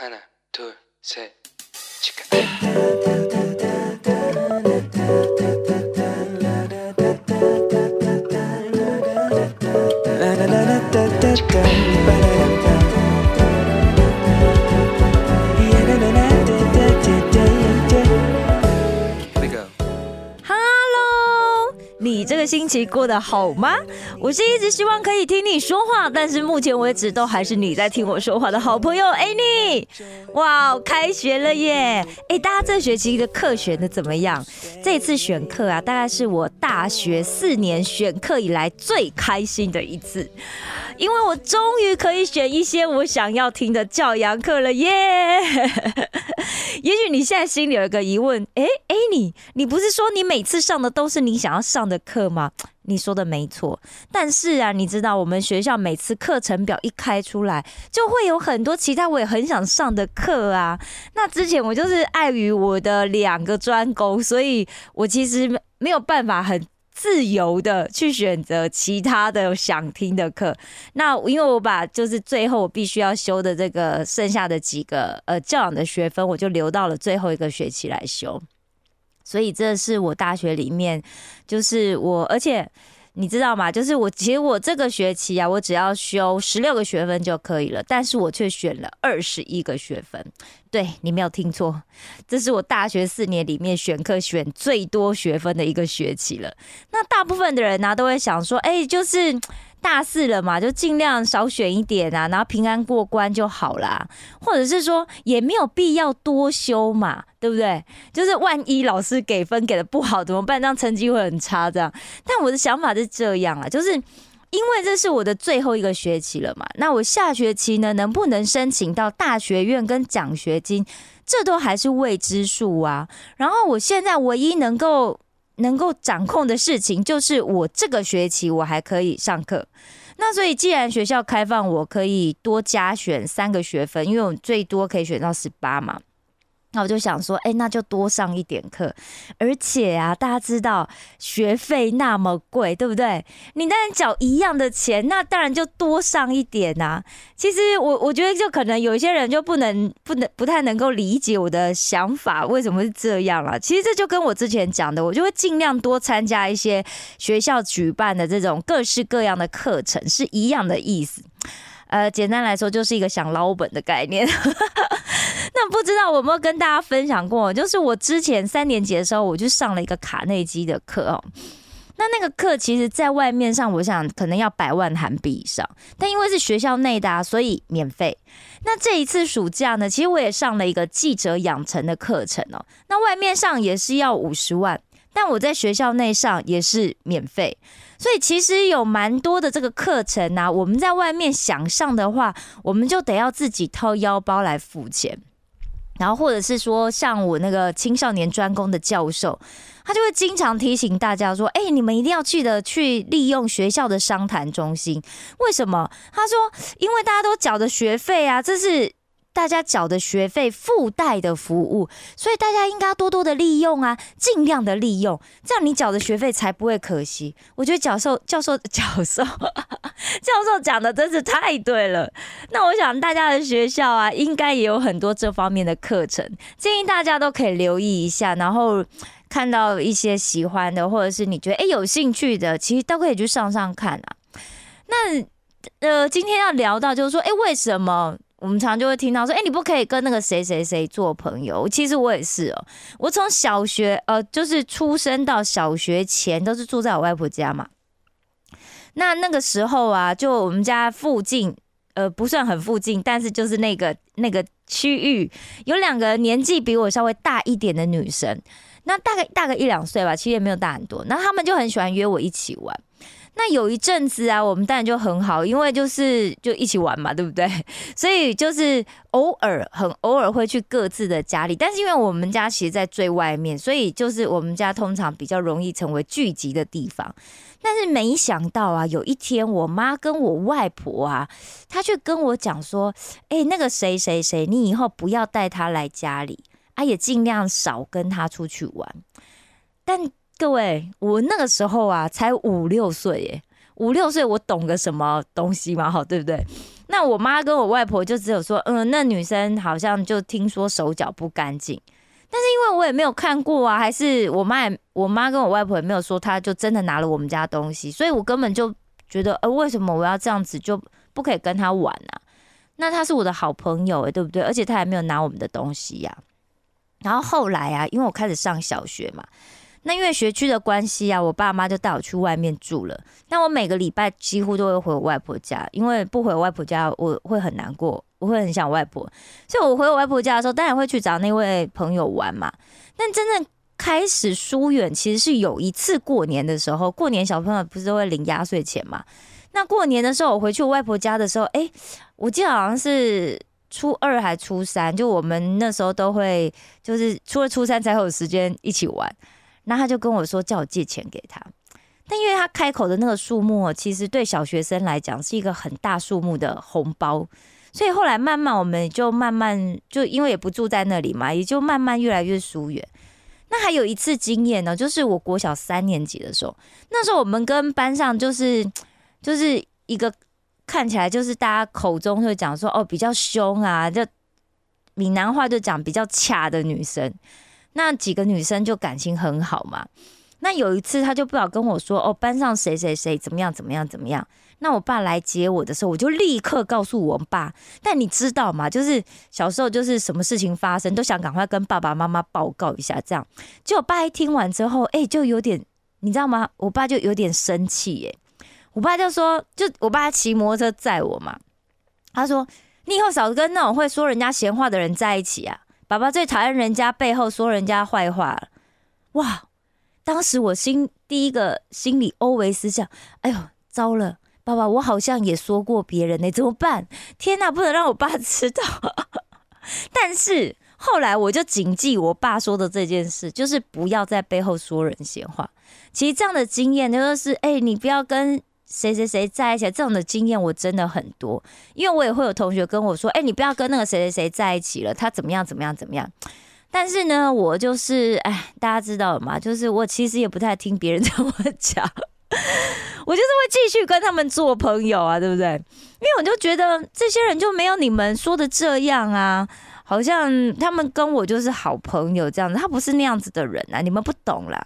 하나, 둘, 셋, 치카. 你这个星期过得好吗？我是一直希望可以听你说话，但是目前为止都还是你在听我说话的好朋友 Annie。哇，开学了耶！哎，大家这学期的课选的怎么样？这次选课啊，大概是我大学四年选课以来最开心的一次，因为我终于可以选一些我想要听的教养课了耶！也许你现在心里有一个疑问，哎，Annie，你不是说你每次上的都是你想要上的课吗？你说的没错，但是啊，你知道我们学校每次课程表一开出来，就会有很多其他我也很想上的课啊。那之前我就是碍于我的两个专攻，所以我其实没有办法很。自由的去选择其他的想听的课，那因为我把就是最后我必须要修的这个剩下的几个呃教养的学分，我就留到了最后一个学期来修，所以这是我大学里面就是我，而且你知道吗？就是我其实我这个学期啊，我只要修十六个学分就可以了，但是我却选了二十一个学分。对你没有听错，这是我大学四年里面选课选最多学分的一个学期了。那大部分的人呢、都会想说，哎、就是大四了嘛，就尽量少选一点啊，然后平安过关就好啦。或者是说，也没有必要多修嘛，对不对？就是万一老师给分给的不好怎么办？这样成绩会很差，这样。但我的想法是这样啊，就是。因为这是我的最后一个学期了嘛，那我下学期呢，能不能申请到大学院跟奖学金，这都还是未知数啊。然后我现在唯一能够能够掌控的事情，就是我这个学期我还可以上课。那所以既然学校开放，我可以多加选三个学分，因为我最多可以选到十八嘛。那我就想说，哎、那就多上一点课，而且啊，大家知道学费那么贵，对不对？你当然缴一样的钱，那当然就多上一点呐、其实我我觉得，就可能有一些人就不能不能不太能够理解我的想法为什么是这样了。其实这就跟我之前讲的，我就会尽量多参加一些学校举办的这种各式各样的课程，是一样的意思。呃，简单来说，就是一个想捞本的概念。那不知道我有没有跟大家分享过？就是我之前三年级的时候，我就上了一个卡内基的课哦。那那个课其实，在外面上，我想可能要百万韩币以上，但因为是学校内的、啊，所以免费。那这一次暑假呢，其实我也上了一个记者养成的课程哦。那外面上也是要五十万，但我在学校内上也是免费。所以其实有蛮多的这个课程啊，我们在外面想上的话，我们就得要自己掏腰包来付钱。然后或者是说，像我那个青少年专攻的教授，他就会经常提醒大家说：“哎、你们一定要记得去利用学校的商谈中心。为什么？他说，因为大家都缴的学费啊，这是大家缴的学费附带的服务，所以大家应该多多的利用啊，尽量的利用，这样你缴的学费才不会可惜。我觉得教授、教授、教授、教授讲的真是太对了。那我想大家的学校啊，应该也有很多这方面的课程，建议大家都可以留意一下，然后。看到一些喜欢的，或者是你觉得诶有兴趣的，其实都可以去上上看啊。那呃，今天要聊到就是说，诶，为什么我们常常就会听到说，哎，你不可以跟那个谁谁谁做朋友？其实我也是哦，我从小学呃，就是出生到小学前都是住在我外婆家嘛。那那个时候啊，就我们家附近，呃，不算很附近，但是就是那个那个区域有两个年纪比我稍微大一点的女生。那大概大概一两岁吧，其实也没有大很多。然后他们就很喜欢约我一起玩。那有一阵子啊，我们当然就很好，因为就是就一起玩嘛，对不对？所以就是偶尔很偶尔会去各自的家里，但是因为我们家其实在最外面，所以就是我们家通常比较容易成为聚集的地方。但是没想到啊，有一天我妈跟我外婆啊，她却跟我讲说：“哎、那个谁谁谁，你以后不要带他来家里。”啊，也尽量少跟他出去玩。但各位，我那个时候啊，才五六岁耶，五六岁我懂个什么东西嘛？好，对不对？那我妈跟我外婆就只有说，嗯，那女生好像就听说手脚不干净，但是因为我也没有看过啊，还是我妈也我妈跟我外婆也没有说，她就真的拿了我们家东西，所以我根本就觉得，呃，为什么我要这样子就不可以跟她玩啊？那她是我的好朋友诶，对不对？而且她还没有拿我们的东西呀。然后后来啊，因为我开始上小学嘛。那因为学区的关系啊，我爸妈就带我去外面住了。那我每个礼拜几乎都会回我外婆家，因为不回我外婆家我会很难过，我会很想外婆。所以我回我外婆家的时候，当然会去找那位朋友玩嘛。但真正开始疏远，其实是有一次过年的时候，过年小朋友不是都会领压岁钱嘛？那过年的时候，我回去我外婆家的时候，哎，我记得好像是初二还初三，就我们那时候都会，就是初二初三才会有时间一起玩。那他就跟我说，叫我借钱给他，但因为他开口的那个数目，其实对小学生来讲是一个很大数目的红包，所以后来慢慢我们就慢慢就因为也不住在那里嘛，也就慢慢越来越疏远。那还有一次经验呢，就是我国小三年级的时候，那时候我们跟班上就是就是一个看起来就是大家口中会讲说哦比较凶啊，就闽南话就讲比较恰的女生。那几个女生就感情很好嘛。那有一次，她就不好跟我说：“哦，班上谁谁谁怎么样怎么样怎么样。”那我爸来接我的时候，我就立刻告诉我爸。但你知道吗？就是小时候，就是什么事情发生，都想赶快跟爸爸妈妈报告一下。这样，结果爸一听完之后，哎，就有点，你知道吗？我爸就有点生气。耶。我爸就说：“就我爸骑摩托车载我嘛。”他说：“你以后少跟那种会说人家闲话的人在一起啊。”爸爸最讨厌人家背后说人家坏话，哇！当时我心第一个心里 always 想，哎呦，糟了，爸爸，我好像也说过别人呢，怎么办？天哪，不能让我爸 知道。但是后来我就谨记我爸说的这件事，就是不要在背后说人闲话。其实这样的经验就是，哎，你不要跟。谁谁谁在一起？这种的经验我真的很多，因为我也会有同学跟我说：“哎，你不要跟那个谁谁谁在一起了，他怎么样怎么样怎么样。”但是呢，我就是哎，大家知道吗？就是我其实也不太听别人 怎么讲，我就是会继续跟他们做朋友啊，对不对？因为我就觉得这些人就没有你们说的这样啊，好像他们跟我就是好朋友这样子，他不是那样子的人啊，你们不懂啦。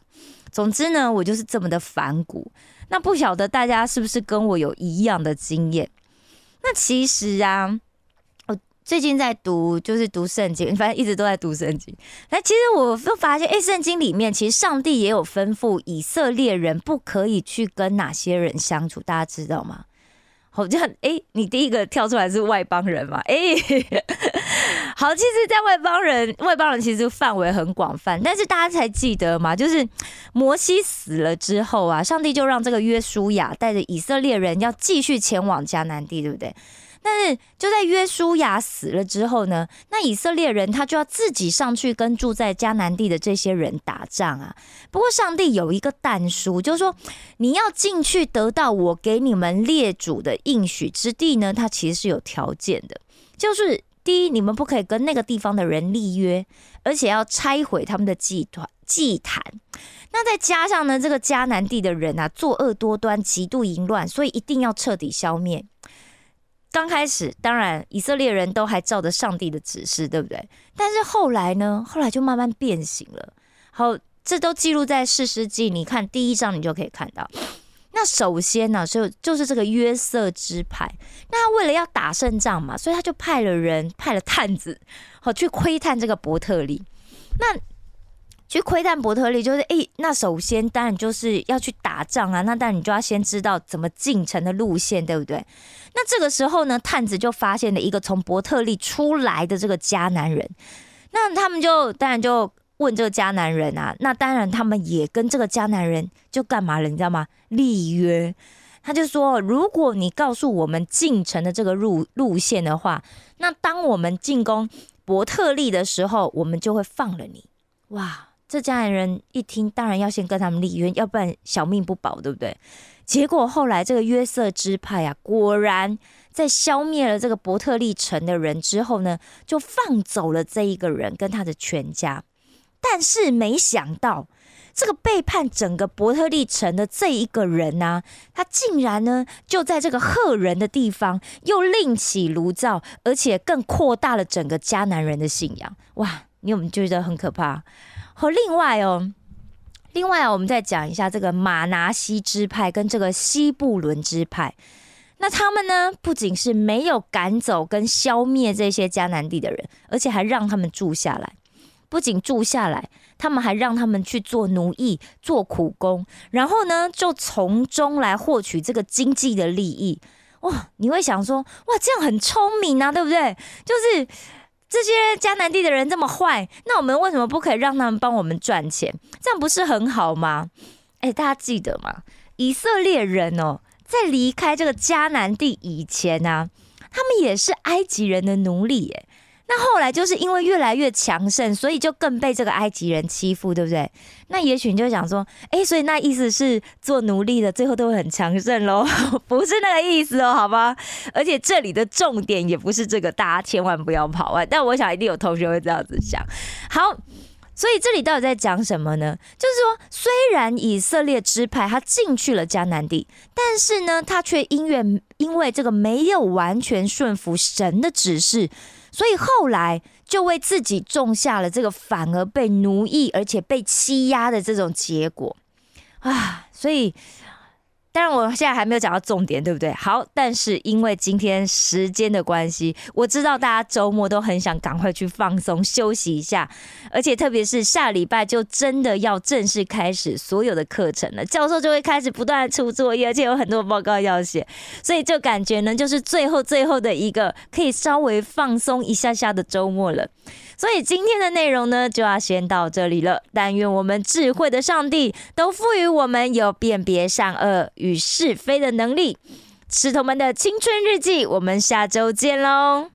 总之呢，我就是这么的反骨。那不晓得大家是不是跟我有一样的经验？那其实啊，我最近在读，就是读圣经，反正一直都在读圣经。那其实我都发现，哎，圣经里面其实上帝也有吩咐以色列人不可以去跟哪些人相处，大家知道吗？好像哎，你第一个跳出来是外邦人嘛？哎，好，其实，在外邦人，外邦人其实范围很广泛，但是大家才记得嘛，就是摩西死了之后啊，上帝就让这个约书亚带着以色列人要继续前往迦南地，对不对？但是就在约书亚死了之后呢，那以色列人他就要自己上去跟住在迦南地的这些人打仗啊。不过上帝有一个但书，就是说你要进去得到我给你们列祖的应许之地呢，它其实是有条件的。就是第一，你们不可以跟那个地方的人立约，而且要拆毁他们的祭团祭坛。那再加上呢，这个迦南地的人啊，作恶多端，极度淫乱，所以一定要彻底消灭。刚开始，当然以色列人都还照着上帝的指示，对不对？但是后来呢？后来就慢慢变形了。好，这都记录在士师记，你看第一章，你就可以看到。那首先呢，就就是这个约瑟支派，那他为了要打胜仗嘛，所以他就派了人，派了探子，好去窥探这个伯特利。那去窥探伯特利，就是诶，那首先当然就是要去打仗啊，那当然你就要先知道怎么进城的路线，对不对？那这个时候呢，探子就发现了一个从伯特利出来的这个迦南人，那他们就当然就问这个迦南人啊，那当然他们也跟这个迦南人就干嘛了，你知道吗？立约，他就说，如果你告诉我们进城的这个路路线的话，那当我们进攻伯特利的时候，我们就会放了你。哇！这迦南人一听，当然要先跟他们立约，要不然小命不保，对不对？结果后来这个约瑟支派啊，果然在消灭了这个伯特利城的人之后呢，就放走了这一个人跟他的全家。但是没想到，这个背叛整个伯特利城的这一个人呢、他竟然呢就在这个赫人的地方又另起炉灶，而且更扩大了整个迦南人的信仰。哇，你有没有觉得很可怕？好，另外哦。另外啊，我们再讲一下这个马拿西支派跟这个西布伦支派。那他们呢，不仅是没有赶走跟消灭这些迦南地的人，而且还让他们住下来。不仅住下来，他们还让他们去做奴役、做苦工，然后呢，就从中来获取这个经济的利益。哇，你会想说，哇，这样很聪明啊，对不对？就是这些迦南地的人这么坏，那我们为什么不可以让他们帮我们赚钱？这样不是很好吗？哎，大家记得吗？以色列人哦，在离开这个迦南地以前呢、啊，他们也是埃及人的奴隶耶。那后来就是因为越来越强盛，所以就更被这个埃及人欺负，对不对？那也许你就想说，哎，所以那意思是做奴隶的最后都会很强盛喽？不是那个意思哦，好吧？而且这里的重点也不是这个，大家千万不要跑啊！但我想一定有同学会这样子想。好。所以这里到底在讲什么呢？就是说，虽然以色列支派他进去了迦南地，但是呢，他却因为因为这个没有完全顺服神的指示，所以后来就为自己种下了这个反而被奴役而且被欺压的这种结果啊！所以。当然，我现在还没有讲到重点，对不对？好，但是因为今天时间的关系，我知道大家周末都很想赶快去放松休息一下，而且特别是下礼拜就真的要正式开始所有的课程了，教授就会开始不断出作业，而且有很多报告要写，所以就感觉呢，就是最后最后的一个可以稍微放松一下下的周末了。所以今天的内容呢，就要先到这里了。但愿我们智慧的上帝都赋予我们有辨别善恶与是非的能力。石头们的青春日记，我们下周见喽！